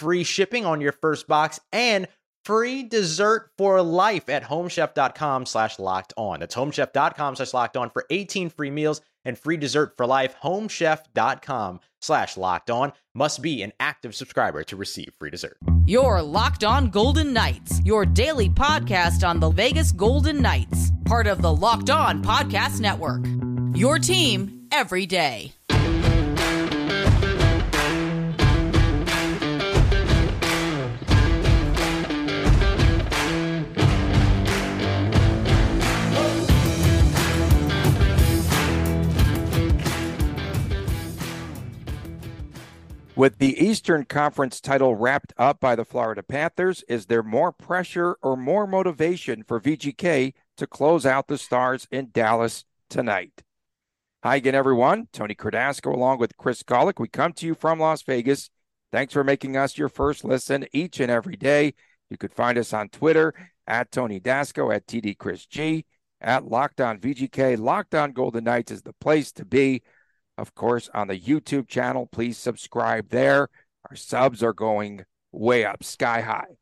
free shipping on your first box, and free dessert for life at homechef.com slash locked on. That's homechef.com slash locked on for 18 free meals and free dessert for life. Homechef.com slash locked on must be an active subscriber to receive free dessert. Your Locked On Golden Knights, your daily podcast on the Vegas Golden Knights, part of the Locked On Podcast Network. Your team every day. With the Eastern Conference title wrapped up by the Florida Panthers, is there more pressure or more motivation for VGK to close out the Stars in Dallas tonight? Hi again, everyone. Tony Cardasco along with Chris Golick. We come to you from Las Vegas. Thanks for making us your first listen each and every day. You could find us on Twitter at Tony Dasco, at TD Chris G, at Locked On VGK. Locked On Golden Knights is the place to be of course, on the YouTube channel. Please subscribe there. Our subs are going way up, sky high.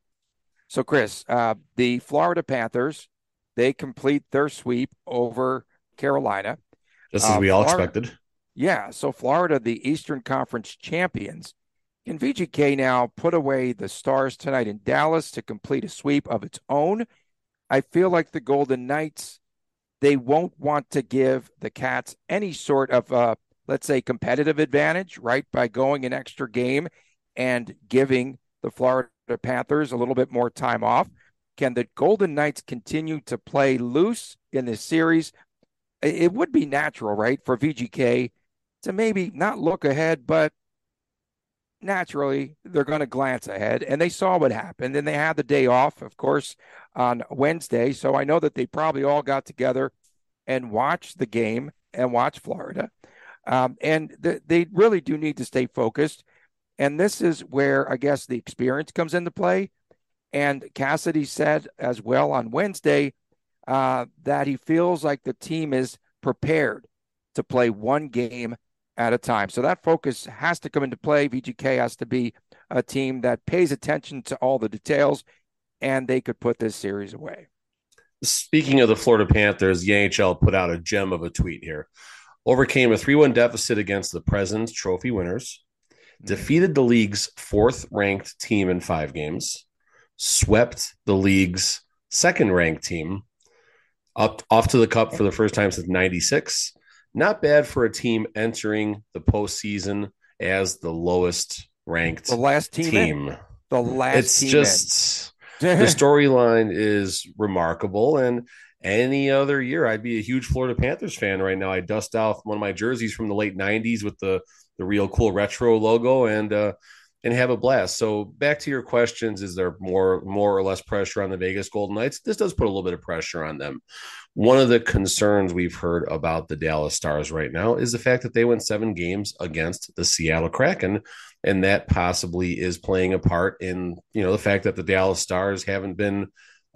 So, Chris, uh, the Florida Panthers, they complete their sweep over Carolina. Just as uh, we all Florida, expected. Yeah. So, Florida, the Eastern Conference champions. Can VGK now put away the Stars tonight in Dallas to complete a sweep of its own? I feel like the Golden Knights, they won't want to give the Cats any sort of uh, let's say, competitive advantage, right, by going an extra game and giving the Florida Panthers a little bit more time off? Can the Golden Knights continue to play loose in this series? It would be natural, right, for VGK to maybe not look ahead, but naturally they're going to glance ahead. And they saw what happened, and they had the day off, of course, on Wednesday. So I know that they probably all got together and watched the game and watched Florida. Um, and th- they really do need to stay focused. And this is where I guess the experience comes into play. And Cassidy said as well on Wednesday uh, that he feels like the team is prepared to play one game at a time. So that focus has to come into play. VGK has to be a team that pays attention to all the details, and they could put this series away. Speaking of the Florida Panthers, the NHL put out a gem of a tweet here overcame a 3 1 deficit against the President's Trophy winners, hmm. defeated the league's fourth ranked team in five games, swept the league's second ranked team up off to the cup for the first time since 96. Not bad for a team entering the postseason as the lowest ranked the last team. team. The last it's just the storyline is remarkable and any other year, I'd be a huge Florida Panthers fan right now. I dust off one of my jerseys from the late '90s with the the real cool retro logo and uh, and have a blast. So back to your questions: Is there more more or less pressure on the Vegas Golden Knights? This does put a little bit of pressure on them. One of the concerns we've heard about the Dallas Stars right now is the fact that they went seven games against the Seattle Kraken, and that possibly is playing a part in you know the fact that the Dallas Stars haven't been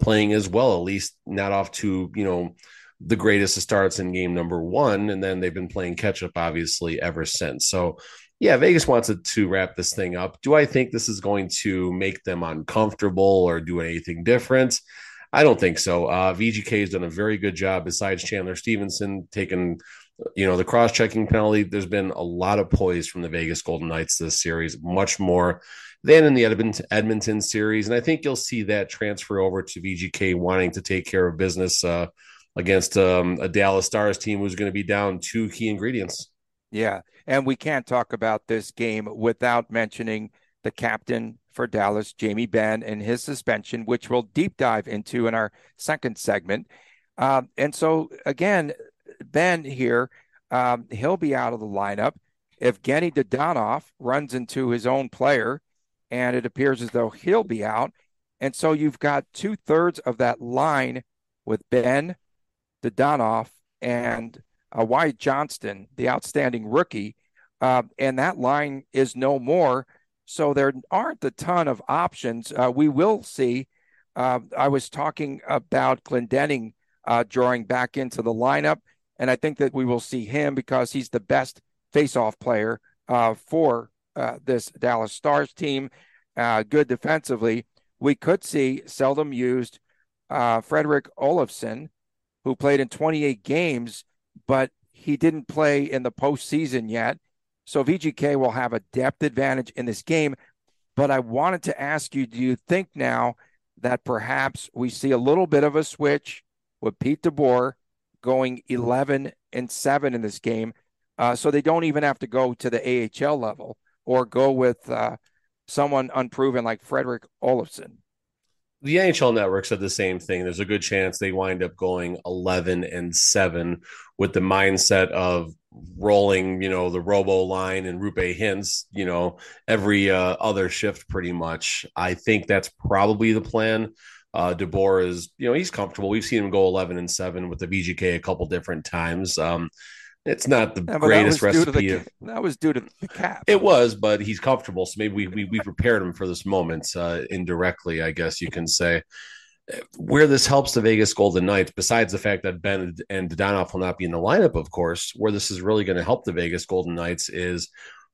playing as well, at least not off to, you know, the greatest of starts in game number one. And then they've been playing catch up, obviously, ever since. So, yeah, Vegas wants to wrap this thing up. Do I think this is going to make them uncomfortable or do anything different? I don't think so. Uh, VGK has done a very good job, besides Chandler Stephenson taking, you know, the cross checking penalty. There's been a lot of poise from the Vegas Golden Knights this series, much more than in the Edmonton, Edmonton series. And I think you'll see that transfer over to VGK wanting to take care of business uh, against um, a Dallas Stars team who's going to be down two key ingredients. Yeah. And we can't talk about this game without mentioning the captain for Dallas, Jamie Benn, and his suspension, which we'll deep dive into in our second segment. Um, and so, again, Benn here, um, he'll be out of the lineup. Evgenii Dadonov runs into his own player, and it appears as though he'll be out. And so you've got two thirds of that line with Benn, Dadonov, and uh, Wyatt Johnston, the outstanding rookie. Uh, and that line is no more. So there aren't a ton of options. Uh, we will see. Uh, I was talking about Glendening uh, drawing back into the lineup, and I think that we will see him because he's the best faceoff player uh, for uh, this Dallas Stars team. Uh, good defensively. We could see seldom used Fredrik Olofsson, who played in 28 games, but he didn't play in the postseason yet. So VGK will have a depth advantage in this game. But I wanted to ask you do you think now that perhaps we see a little bit of a switch with Pete DeBoer going 11 and 7 in this game? Uh, so they don't even have to go to the AHL level or go with uh, someone unproven like Fredrik Olofsson the NHL network said the same thing. There's a good chance they wind up going 11 and 7 with the mindset of rolling, you know, the robo line and Roope Hintz, you know, every uh, other shift pretty much. I think that's probably the plan. Uh, DeBoer is, you know, he's comfortable. We've seen him go 11 and 7 with the VGK a couple different times. Um, it's not the yeah, greatest recipe. The, of, that was due to the cap. It was, but he's comfortable, so maybe we we, we prepared him for this moment uh, indirectly, I guess you can say. Where this helps the Vegas Golden Knights, besides the fact that Benn and Dadonov will not be in the lineup, of course, where this is really going to help the Vegas Golden Knights is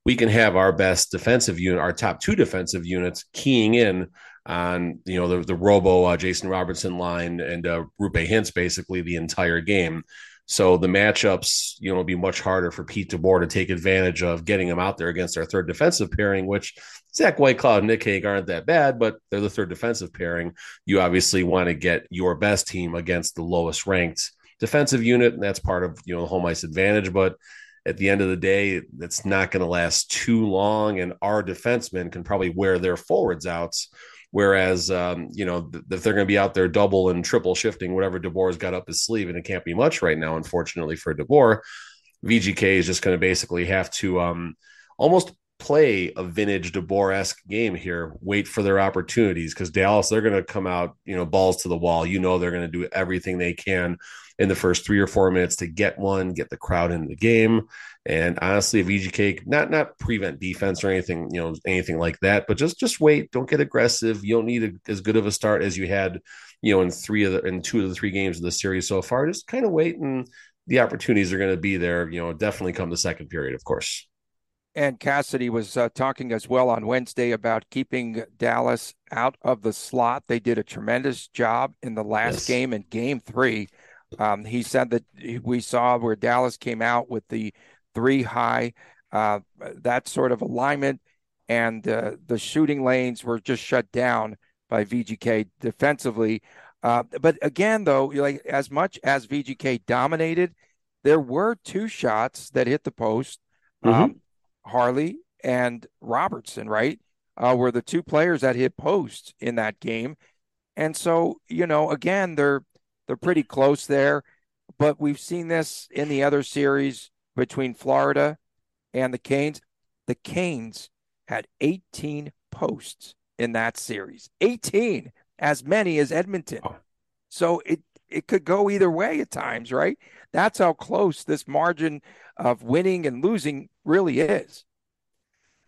we can have our best defensive unit, our top two defensive units, keying in on you know the the Robo uh, Jason Robertson line and uh, Roope Hintz basically the entire game. So the matchups, you know, will be much harder for Pete DeBoer to take advantage of getting him out there against our third defensive pairing, which Zach Whitecloud and Nick Hague aren't that bad, but they're the third defensive pairing. You obviously want to get your best team against the lowest ranked defensive unit, and that's part of you know the home ice advantage. But at the end of the day, it's not going to last too long, and our defensemen can probably wear their forwards outs Whereas, um, you know, th- if they're going to be out there double and triple shifting whatever DeBoer's got up his sleeve, and it can't be much right now, unfortunately for DeBoer, VGK is just going to basically have to um, almost play a vintage DeBoer esque game here, wait for their opportunities because Dallas, they're going to come out, you know, balls to the wall. You know, they're going to do everything they can in the first three or four minutes to get one, get the crowd in the game. And honestly, if VGK not not prevent defense or anything, you know, anything like that, but just just wait. Don't get aggressive. You don't need a, as good of a start as you had, you know, in three of the in two of the three games of the series so far. Just kind of wait, and the opportunities are going to be there. You know, definitely come the second period, of course. And Cassidy was uh, talking as well on Wednesday about keeping Dallas out of the slot. They did a tremendous job in the last yes. game in Game Three. Um, he said that we saw where Dallas came out with the three high, uh, that sort of alignment, and uh, the shooting lanes were just shut down by VGK defensively. Uh, but again, though, like as much as VGK dominated, there were two shots that hit the post. Mm-hmm. Um, Harley and Robertson, right, uh, were the two players that hit posts in that game. And so, you know, again, they're they're pretty close there. But we've seen this in the other series between Florida and the Canes. The Canes had 18 posts in that series. 18, as many as Edmonton. So it it could go either way at times, right? That's how close this margin of winning and losing really is.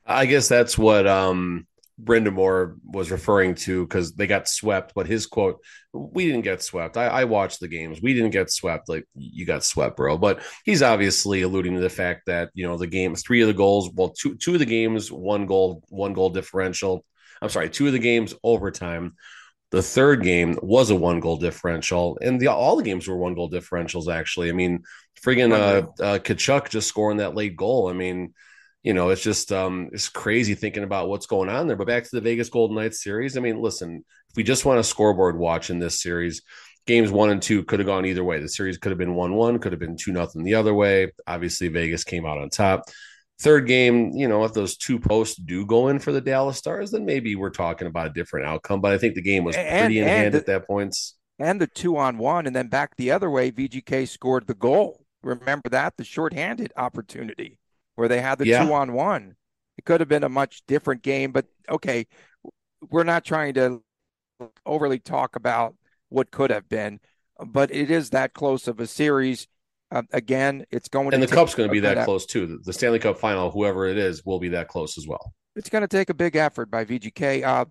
I guess that's what um Brind'Amour was referring to because they got swept, but his quote, "We didn't get swept. I, I, watched the games. We didn't get swept. Like you got swept, bro." But he's obviously alluding to the fact that you know the game, three of the goals, well, two two of the games, one goal, one goal differential. I'm sorry, two of the games overtime. The third game was a one goal differential, and the all the games were one goal differentials. Actually, I mean, friggin' uh, uh, Tkachuk just scoring that late goal. I mean you know, it's just um, it's crazy thinking about what's going on there. But back to the Vegas Golden Knights series. I mean, listen, if we just want a scoreboard watch in this series, games one and two could have gone either way. The series could have been one one, could have been two nothing the other way. Obviously, Vegas came out on top. Third game, you know, if those two posts do go in for the Dallas Stars, then maybe we're talking about a different outcome. But I think the game was pretty And- in and hand the- at that point. and the two on one, and then back the other way, VGK scored the goal. Remember that the shorthanded opportunity where they had the Yeah. two on one. It could have been a much different game, but okay, we're not trying to overly talk about what could have been, but it is that close of a series. Uh, again, it's going And to the Cup's going to be that of- close too. The- Stanley Cup final, whoever it is, will be that close as well. it's going to take a big effort by VGK. Uh,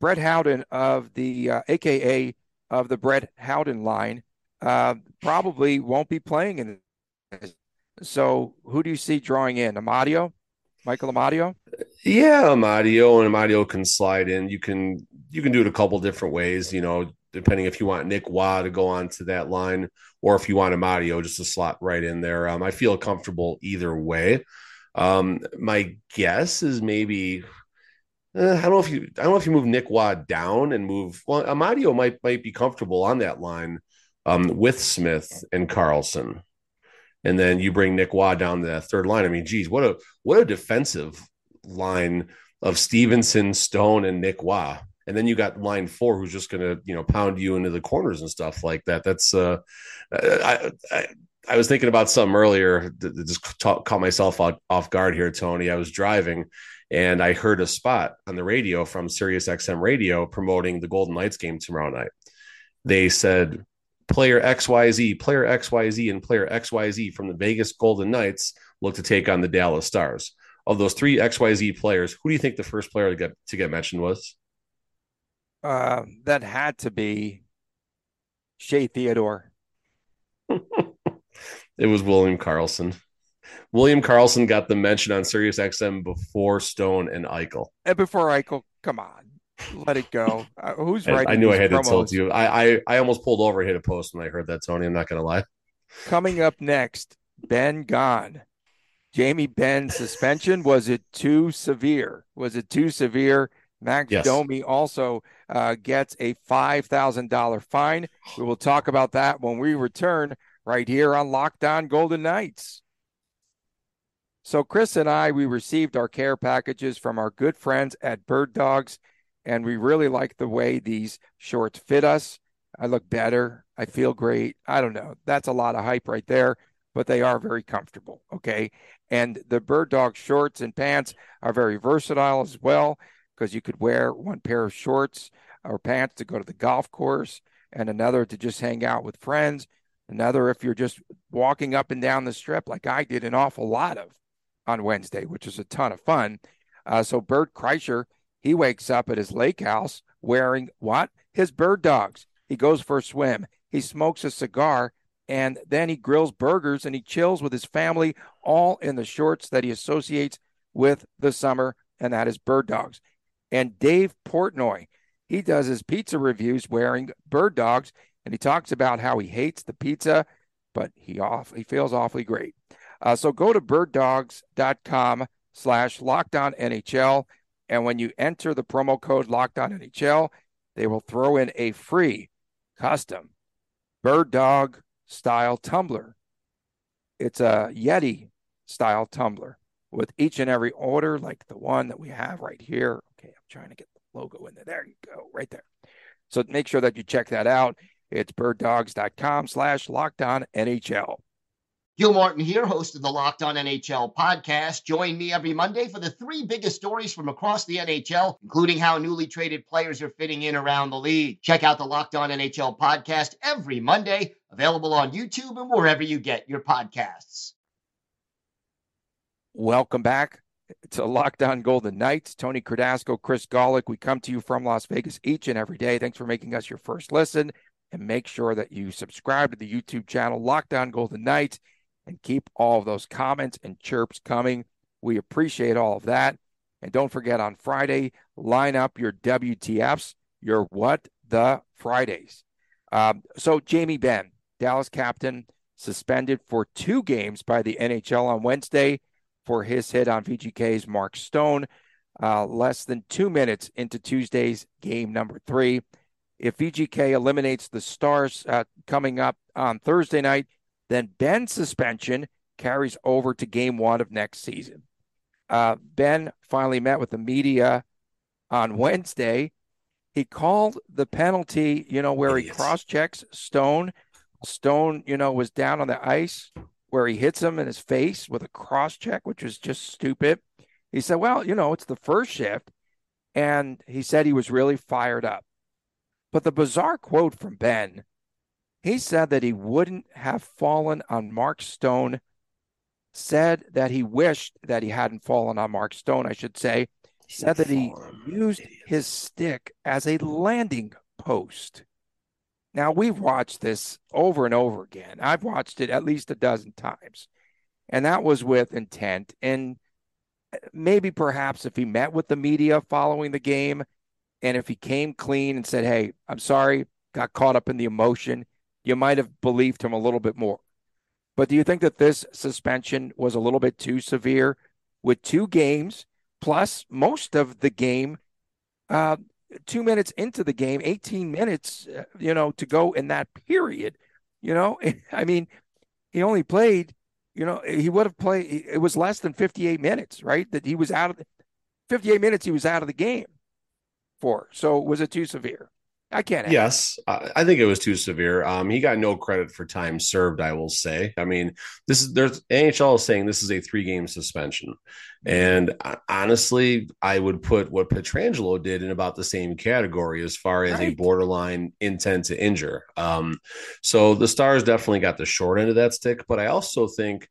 Brett Howden of the uh, AKA of the Brett Howden line uh, probably won't be playing in this. So who do you see drawing in? Amadio, Michael Amadio. Yeah, Amadio and Amadio can slide in. You can you can do it a couple different ways. You know, depending if you want Nick Roy to go on to that line or if you want Amadio just to slot right in there. Um, I feel comfortable either way. Um, my guess is maybe uh, I don't know if you I don't know if you move Nick Roy down and move well Amadio might might be comfortable on that line um, with Smith and Karlsson. And then you bring Nick Roy down the third line. I mean, geez, what a what a defensive line of Stephenson, Stone, and Nick Roy. And then you got line four, who's just going to you know pound you into the corners and stuff like that. That's uh, I, I I was thinking about something earlier just caught myself off guard here, Tony. I was driving and I heard a spot on the radio from Sirius XM radio promoting the Golden Knights game tomorrow night. They said player XYZ, player XYZ, and player XYZ from the Vegas Golden Knights look to take on the Dallas Stars. Of those three XYZ players, who do you think the first player to get to get mentioned was? Uh, that had to be Shea Theodore. It was William Karlsson. William Karlsson got the mention on Sirius XM before Stone and Eichel. And before Eichel, come on, let it go. Uh, who's I, writing? I knew I had to promos? tell you. I, I I almost pulled over, hit a post when I heard that, Tony. I'm not going to lie. Coming up next, Benn gone. Jamie Benn suspension was it too severe? Was it too severe? Max Yes. Domi also uh, gets a five thousand dollar fine. We will talk about that when we return right here on Locked On Golden Knights. So Chris and I, we received our care packages from our good friends at Bird Dogs, and we really like the way these shorts fit us. I look better. I feel great. I don't know. That's a lot of hype right there, but they are very comfortable. Okay. And the Bird Dog shorts and pants are very versatile as well because you could wear one pair of shorts or pants to go to the golf course and another to just hang out with friends. Another if you're just walking up and down the strip, like I did an awful lot of on Wednesday, which was a ton of fun. Uh, so Bert Kreischer, he wakes up at his lake house wearing what? His bird dogs. He goes for a swim. He smokes a cigar and then he grills burgers and he chills with his family, all in the shorts that he associates with the summer, and that is bird dogs. And Dave Portnoy, he does his pizza reviews wearing bird dogs, and he talks about how he hates the pizza, but he off he feels awfully great. Uh, so go to birddogs.com slash lockdown NHL. And when you enter the promo code lockdown NHL, they will throw in a free custom bird dog style tumbler. It's a Yeti style tumbler with each and every order, like the one that we have right here. Okay, I'm trying to get the logo in there. There you go, right there. So make sure that you check that out. It's birddogs.com slash lockdown NHL. Gil Martin here, host of the Locked On NHL podcast. Join me every Monday for the three biggest stories from across the NHL, including how newly traded players are fitting in around the league. Check out the Locked On NHL podcast every Monday, available on YouTube and wherever you get your podcasts. Welcome back to Locked On Golden Knights. Tony Cardasco, Chris Golick. We come to you from Las Vegas each and every day. Thanks for making us your first listen. And make sure that you subscribe to the YouTube channel, Locked On Golden Knights, and keep all of those comments and chirps coming. We appreciate all of that. And don't forget on Friday, line up your WTFs, your What the Fridays. Um, so, Jamie Benn, Dallas captain, suspended for two games by the NHL on Wednesday for his hit on VGK's Mark Stone, uh, less than two minutes into Tuesday's game number three. If VGK eliminates the Stars uh, coming up on Thursday night, then Benn's suspension carries over to game one of next season. Uh, Benn finally met with the media on Wednesday. He called the penalty, you know, where he cross checks Stone. Stone, you know, was down on the ice where he hits him in his face with a cross check, which was just stupid. He said, Well, you know, it's the first shift. And he said he was really fired up. But the bizarre quote from Benn, he said that he wouldn't have fallen on Mark Stone, said that he wished that he hadn't fallen on Mark Stone, I should say, said that he used his stick as a landing post. Now, we've watched this over and over again. I've watched it at least a dozen times, and that was with intent. And maybe perhaps if he met with the media following the game and if he came clean and said, Hey, I'm sorry, got caught up in the emotion, you might have believed him a little bit more. But do you think that this suspension was a little bit too severe with two games plus most of the game, uh, two minutes into the game, 18 minutes, uh, you know, to go in that period? You know, I mean, he only played you know, he would have played. It was less than 58 minutes, right? That he was out of the 58 minutes. He was out of the game for. So was it too severe? I can't. Yes, I think it was too severe. Um, he got no credit for time served. I will say. I mean, this is there's NHL is saying this is a three game suspension, and honestly, I would put what Pietrangelo did in about the same category as far as right. a borderline intent to injure. Um, so the Stars definitely got the short end of that stick, but I also think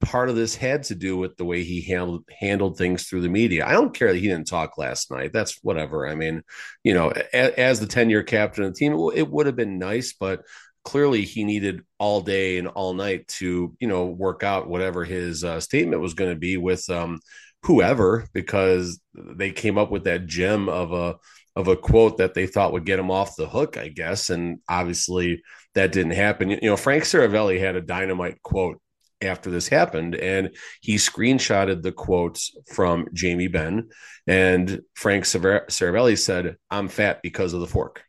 part of this had to do with the way he handled handled things through the media. I don't care that he didn't talk last night. That's whatever. I mean, you know, as, as the 10-year captain of the team, it would have been nice, but clearly he needed all day and all night to, you know, work out whatever his uh, statement was going to be with um, whoever because they came up with that gem of a of a quote that they thought would get him off the hook, I guess, and obviously that didn't happen. You know, Frank Seravalli had a dynamite quote after this happened and he screenshotted the quotes from Jamie Benn and Frank Seravalli said I'm fat because of the fork.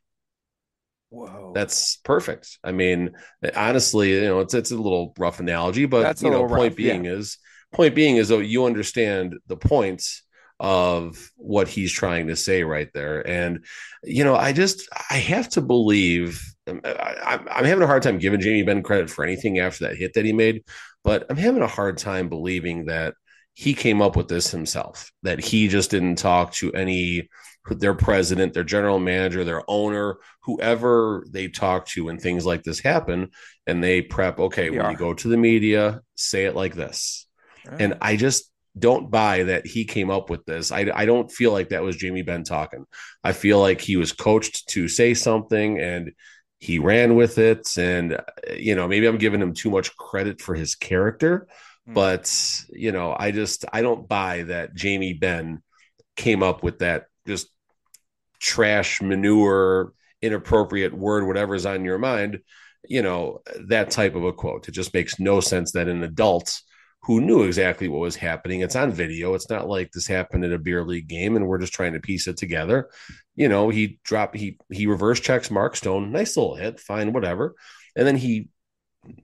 Whoa. That's perfect. I mean, honestly, you know, it's it's a little rough analogy, but That's you know, point rough, being yeah. is point being is though you understand the points of what he's trying to say right there. And you know, I just I have to believe Um, I, am having a hard time giving Jamie Benn credit for anything after that hit that he made. But I'm having a hard time believing that he came up with this himself, that he just didn't talk to any their president, their general manager, their owner, whoever they talk to when things like this happen, and they prep, okay, when you go to the media, say it like this. Right. And I just don't buy that he came up with this. I, I don't feel like that was Jamie Benn talking. I feel like he was coached to say something and he ran with it and you know maybe i'm giving him too much credit for his character mm. but you know i just i don't buy that jamie benn came up with that just trash manure inappropriate word whatever's on your mind you know that type of a quote it just makes no sense that an adult who knew exactly what was happening. It's on video. It's not like this happened at a beer league game and we're just trying to piece it together. You know, he dropped he he reverse checks Mark Stone, nice little hit, fine, whatever. And then he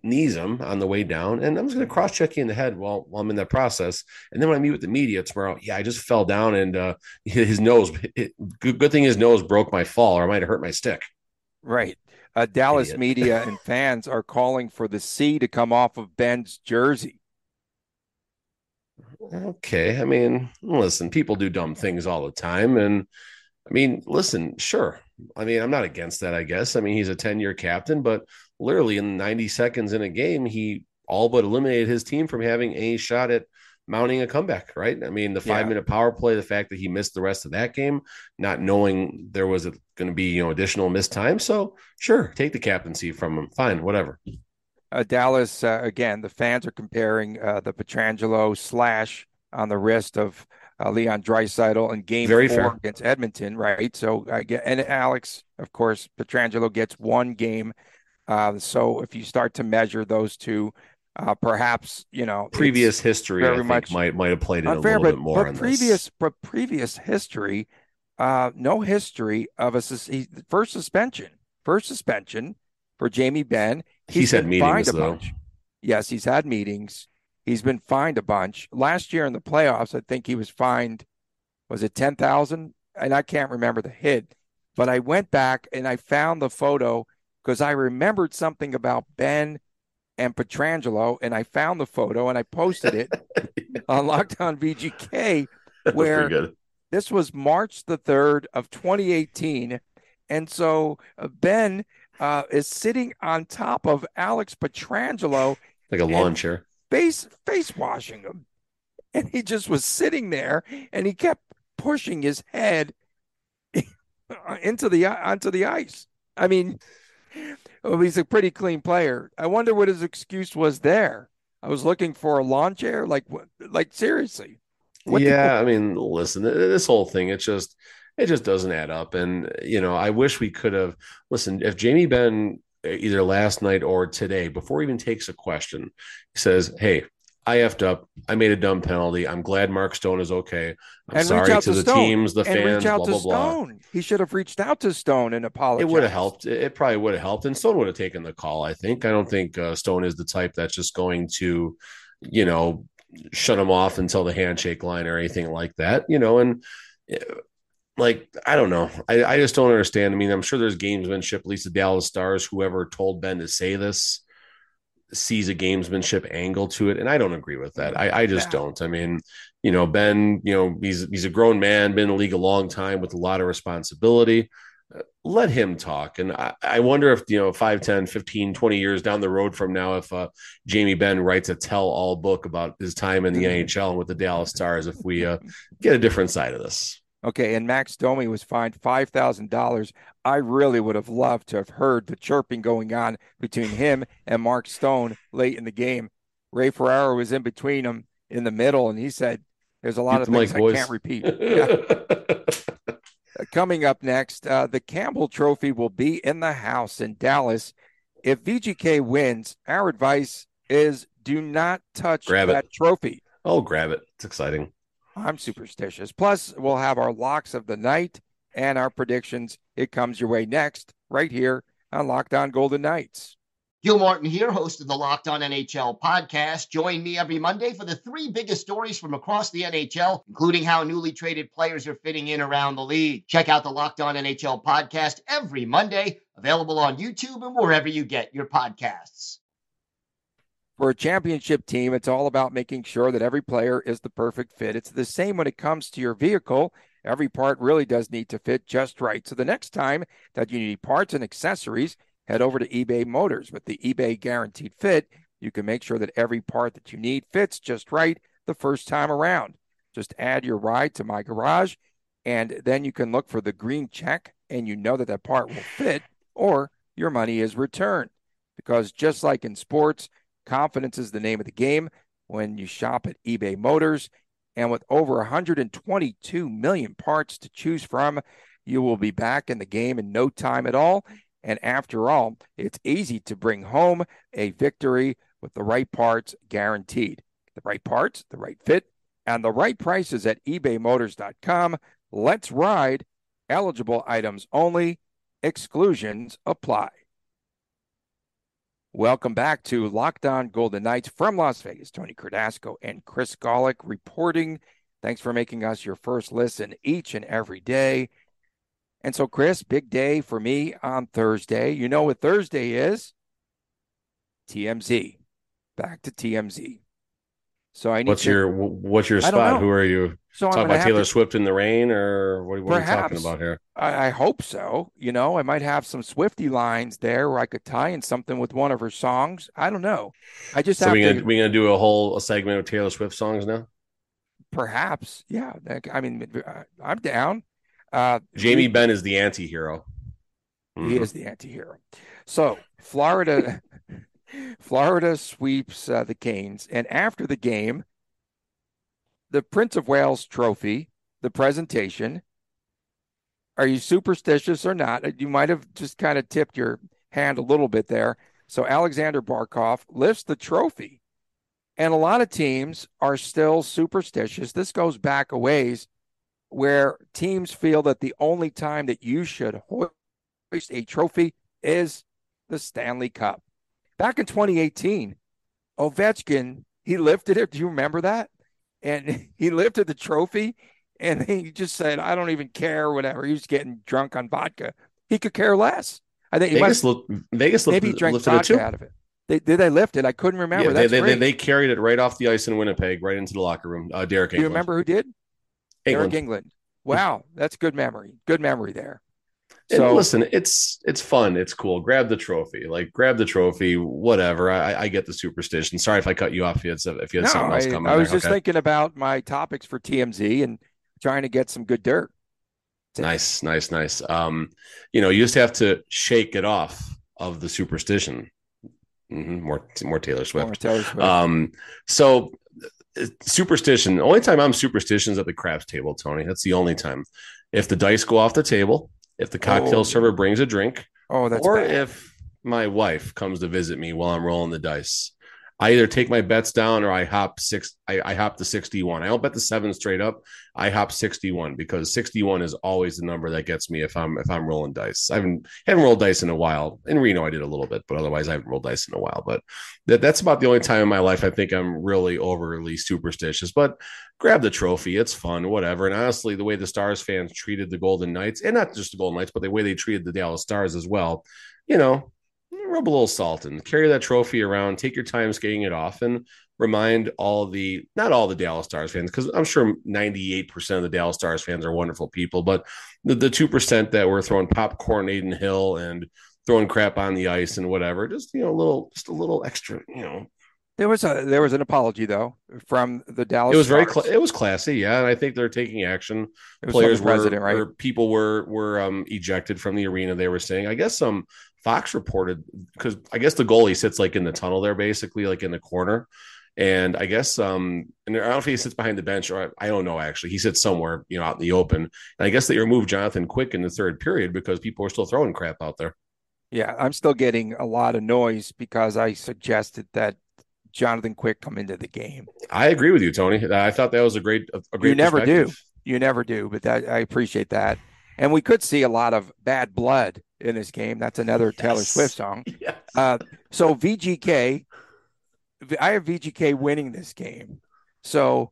knees him on the way down. And I'm just gonna cross check you in the head while, while I'm in that process. And then when I meet with the media tomorrow, yeah, I just fell down and uh his nose it, good, good thing his nose broke my fall or I might have hurt my stick. Right. Uh, Dallas Idiot. media and fans are calling for the C to come off of Benn's jersey. Okay. I mean, listen, people do dumb things all the time. And I mean, listen, sure. I mean, I'm not against that, I guess. I mean, he's a 10 year captain, but literally in 90 seconds in a game, he all but eliminated his team from having a shot at mounting a comeback, right? I mean, the five yeah. minute power play, the fact that he missed the rest of that game, not knowing there was going to be, you know, additional missed time. So, sure, take the captaincy from him. Fine, whatever Dallas uh, again. The fans are comparing uh, the Pietrangelo slash on the wrist of uh, Leon Draisaitl in Game Very Four fair. against Edmonton, right? So I get and Alex, of course, Pietrangelo gets one game. Uh, so if you start to measure those two, uh, perhaps you know previous history very much might might have played in a little but, bit more. But previous, this. but previous history uh, no history of a sus- first suspension, first suspension for Jamie Benn. He's had been meetings, though. bunch. Yes, he's had meetings. He's been fined a bunch. Last year in the playoffs, I think he was fined. Was it ten thousand? And I can't remember the hit, but I went back and I found the photo because I remembered something about Benn and Pietrangelo, and I found the photo and I posted it on Locked On VGK. Where- This was March the 3rd of 2018. And so uh, Benn uh, is sitting on top of Alex Pietrangelo, Like a lawn chair. face face washing him. And he just was sitting there and he kept pushing his head into the onto the ice. I mean, well, he's a pretty clean player. I wonder what his excuse was there. I was looking for a lawn chair. Like, what? Like seriously? What the- yeah, I mean, listen, this whole thing, it's just it just doesn't add up. And you know, I wish we could have listened. If Jamie Benn either last night or today, before he even takes a question, he says, Hey, I effed up. I made a dumb penalty. I'm glad Mark Stone is okay. I'm and sorry to to the Stone. teams, the and fans, reach out blah, to blah, blah. Stone. He should have reached out to Stone and apologized. It would have helped. It, probably would have helped. And Stone would have taken the call, I think. I don't think uh, Stone is the type that's just going to, you know, shut him off until the handshake line or anything like that, you know, and eh, like I don't know. I, I just don't understand. I mean, I'm sure there's gamesmanship, at least the Dallas Stars, whoever told Benn to say this sees a gamesmanship angle to it. And I don't agree with that. I, I just Yeah. don't. I mean, you know, Benn, you know, he's he's a grown man, been in the league a long time with a lot of responsibility. Uh, Let him talk. And I, I wonder if, you know, 5, 10, 15, 20 years down the road from now, if uh, Jamie Benn writes a tell all book about his time in the NHL and with the Dallas Stars, if we uh, get a different side of this. Okay, and Max Domi was fined five thousand dollars. I really would have loved to have heard the chirping going on between him and Mark Stone late in the game. Ray Ferraro was in between them in the middle, and he said, "There's a lot Get of things mic, I boys." can't repeat." Yeah. Coming up next, uh, the Campbell Trophy will be in the house in Dallas. If VGK wins, our advice is do not touch Grab it. that trophy. I'll grab it. It's exciting. I'm superstitious. Plus, we'll have our locks of the night and our predictions. It comes your way next, right here on Locked On Golden Knights. Gil Martin here, host of the Locked On NHL podcast. Join me every Monday for the three biggest stories from across the NHL, including how newly traded players are fitting in around the league. Check out the Locked On NHL podcast every Monday, available on YouTube and wherever you get your podcasts. For a championship team, it's all about making sure that every player is the perfect fit. It's the same when it comes to your vehicle. Every part really does need to fit just right. So the next time that you need parts and accessories, head over to eBay Motors. With the eBay Guaranteed Fit, you can make sure that every part that you need fits just right the first time around. Just add your ride to my garage, and then you can look for the green check, and you know that that part will fit, or your money is returned. Because just like in sports, confidence is the name of the game when you shop at eBay Motors. And with over 122 million parts to choose from, you will be back in the game in no time at all. And after all, it's easy to bring home a victory with the right parts guaranteed. The right parts, the right fit, and the right prices at ebaymotors.com. Let's ride. Eligible items only. Exclusions apply. Welcome back to Locked On Golden Knights from Las Vegas. Tony Cardasco and Chris Golick reporting. Thanks for making us your first listen each and every day. And so, Chris, big day for me on Thursday. You know what Thursday is? TMZ. Back to TMZ. So I need What's to, your what's your spot? Who are you so I'm about? Taylor to- Swift in the rain, or what, what are you talking about here? I, I hope so. You know, I might have some Swifty lines there where I could tie in something with one of her songs. I don't know. I just So have we to. gonna we gonna do a whole a segment of Taylor Swift songs now? Perhaps, yeah. I mean, uh, I'm down. Uh, Jamie we- Benn is the anti-hero. he Mhm. is the anti-hero. So Florida, Florida sweeps uh, the Canes, and after the game, the Prince of Wales Trophy, the presentation. Are you superstitious or not? Uh, you might have just kind of tipped your hand a little bit there. So Alexander Barkov lifts the trophy. And a lot of teams are still superstitious. This goes back a ways where teams feel that the only time that you should hoist a trophy is the Stanley Cup. Back in 2018, Ovechkin, he lifted it. Do you remember that? And he lifted the trophy and he just said, I don't even care, whatever. He was getting drunk on vodka. He could care less. I think Vegas, looked, Vegas maybe lifted, he drank lifted vodka it too. out of it. They, did they lift it? I couldn't remember. Yeah, they, they, they, carried it right off the ice in Winnipeg, right into the locker room. Uh, Deryk Do you remember who did? Engelland. Eric Engelland. Wow, that's good memory. Good memory there. And listen, it's it's fun. It's cool. Grab the trophy. Like grab the trophy. Whatever. I, I get the superstition. Sorry if I cut you off. If you had, if you had no, something else I, coming. I was there. just Okay. thinking about my topics for TMZ and trying to get some good dirt. Nice, nice, nice. Um, you know, you just have to shake it off of the superstition. Mhm, More, more Taylor Swift. More Taylor Swift. Um, so uh, superstition. The only time I'm superstition is at the craps table, Tony. That's the only time. If the dice go off the table, if the cocktail Oh. server brings a drink, oh, that's or bad. if my wife comes to visit me while I'm rolling the dice. I either take my bets down or I hop six. I, I hop the 61. I don't bet the seven straight up. I hop 61 because 61 is always the number that gets me if I'm if I'm rolling dice. I haven't haven't rolled dice in a while. In Reno, I did a little bit, but otherwise I haven't rolled dice in a while. But that, that's about the only time in my life I think I'm really overly superstitious. But grab the trophy. It's fun, whatever. And honestly, the way the Stars fans treated the Golden Knights, and not just the Golden Knights, but the way they treated the Dallas Stars as well, you know, rub a little salt in, carry that trophy around, take your time skating it off, and remind all the not all the Dallas Stars fans, because I'm sure 98% of the Dallas Stars fans are wonderful people, but the, the 2% that were throwing popcorn Adin Hill and throwing crap on the ice and whatever, just you know, a little just a little extra, you know. there was a there was an apology though from the Dallas. It was very Stars. cla it was classy, yeah, and I think they're taking action. Players were, right? people were were um ejected from the arena. They were saying, I guess um Fox reported because I guess the goalie sits like in the tunnel there, basically like in the corner. And I guess um and I don't know if he sits behind the bench or I, I don't know actually. He sits somewhere, you know, out in the open. And I guess they removed Jonathan Quick in the third period because people were still throwing crap out there. Yeah, I'm still getting a lot of noise because I suggested that Jonathan Quick come into the game. I agree with you, Tony. I thought that was a great a great You never do. You never do, but that I appreciate that. And we could see a lot of bad blood in this game. That's another Taylor Swift song. Yes. Uh, so VGK, I have VGK winning this game. So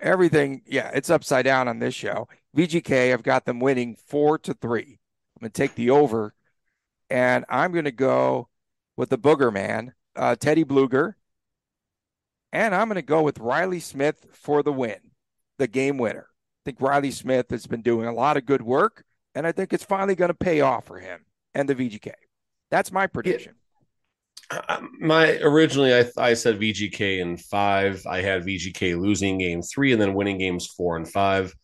everything, yeah, it's upside down on this show. VGK, I've got them winning four to three. I'm going to take the over, and I'm going to go with the Booger Man, uh, Teddy Bluger, and I'm going to go with Reilly Smith for the win, the game winner. I think Reilly Smith has been doing a lot of good work, and I think it's finally going to pay off for him and the VGK. That's my prediction. Uh, my originally I I said VGK in five. I had VGK losing game three and then winning games four and five.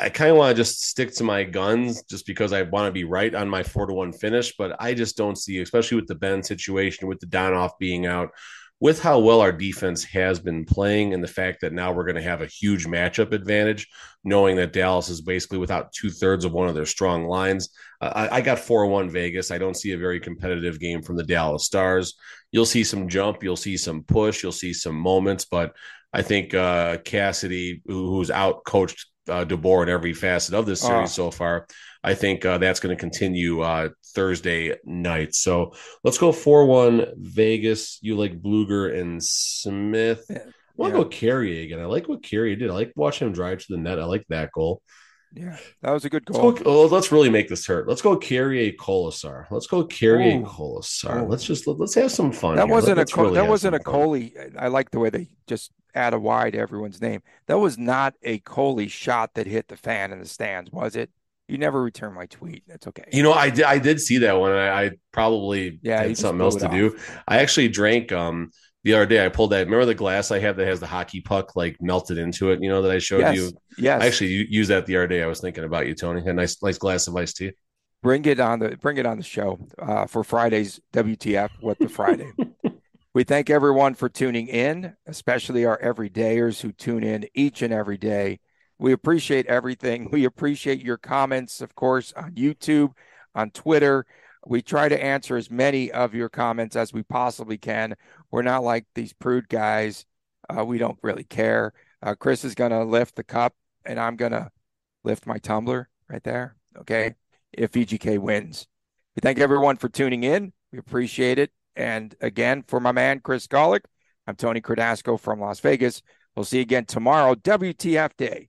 I kind of want to just stick to my guns just because I want to be right on my four to one finish, but I just don't see, especially with the Benn situation, with Dadonov being out, with how well our defense has been playing, and the fact that now we're going to have a huge matchup advantage, knowing that Dallas is basically without two thirds of one of their strong lines. Uh, I, I got 4 1 Vegas. I don't see a very competitive game from the Dallas Stars. You'll see some jump, you'll see some push, you'll see some moments, but I think uh, Cassidy, who, who's out coached uh, DeBoer in every facet of this series Oh. so far, I think uh, that's going to continue uh, Thursday night. So let's go 4 1 Vegas. You like Bluger and Smith. Yeah. I want to Yeah. go Carey again. I like what Carey did. I like watching him drive to the net. I like that goal. Yeah, that was a good Let's goal. go. Oh, let's really make this hurt. Let's go carry a Kolesar. Let's go carry a Ooh. Kolesar. Let's just let, us have some fun. That here. wasn't Let's a really that wasn't a. Coley. I like the way they just add a Y to everyone's name. That was not a Coley shot that hit the fan in the stands, was it? You never return my tweet. That's okay. You know, I did. I did see that one. I, I probably Yeah, had something else to do. I actually drank um the other day. I pulled that. Remember the glass I have that has the hockey puck like melted into it. You know that I showed yes, you. yes. I actually used that the other day. I was thinking about you, Tony. A nice, nice glass of iced tea. bring it on the bring it on the show uh, for Friday's WTF. What the Friday? we thank everyone for tuning in, especially our everydayers who tune in each and every day. We appreciate everything. We appreciate your comments, of course, on YouTube, on Twitter. We try to answer as many of your comments as we possibly can. We're not like these prude guys. Uh, we don't really care. Uh, Chris is going to lift the cup, and I'm going to lift my tumbler right there. Okay. If VGK wins. We thank everyone for tuning in. We appreciate it. And again, for my man, Chris Golick, I'm Tony Cardasco from Las Vegas. We'll see you again tomorrow, WTF Day.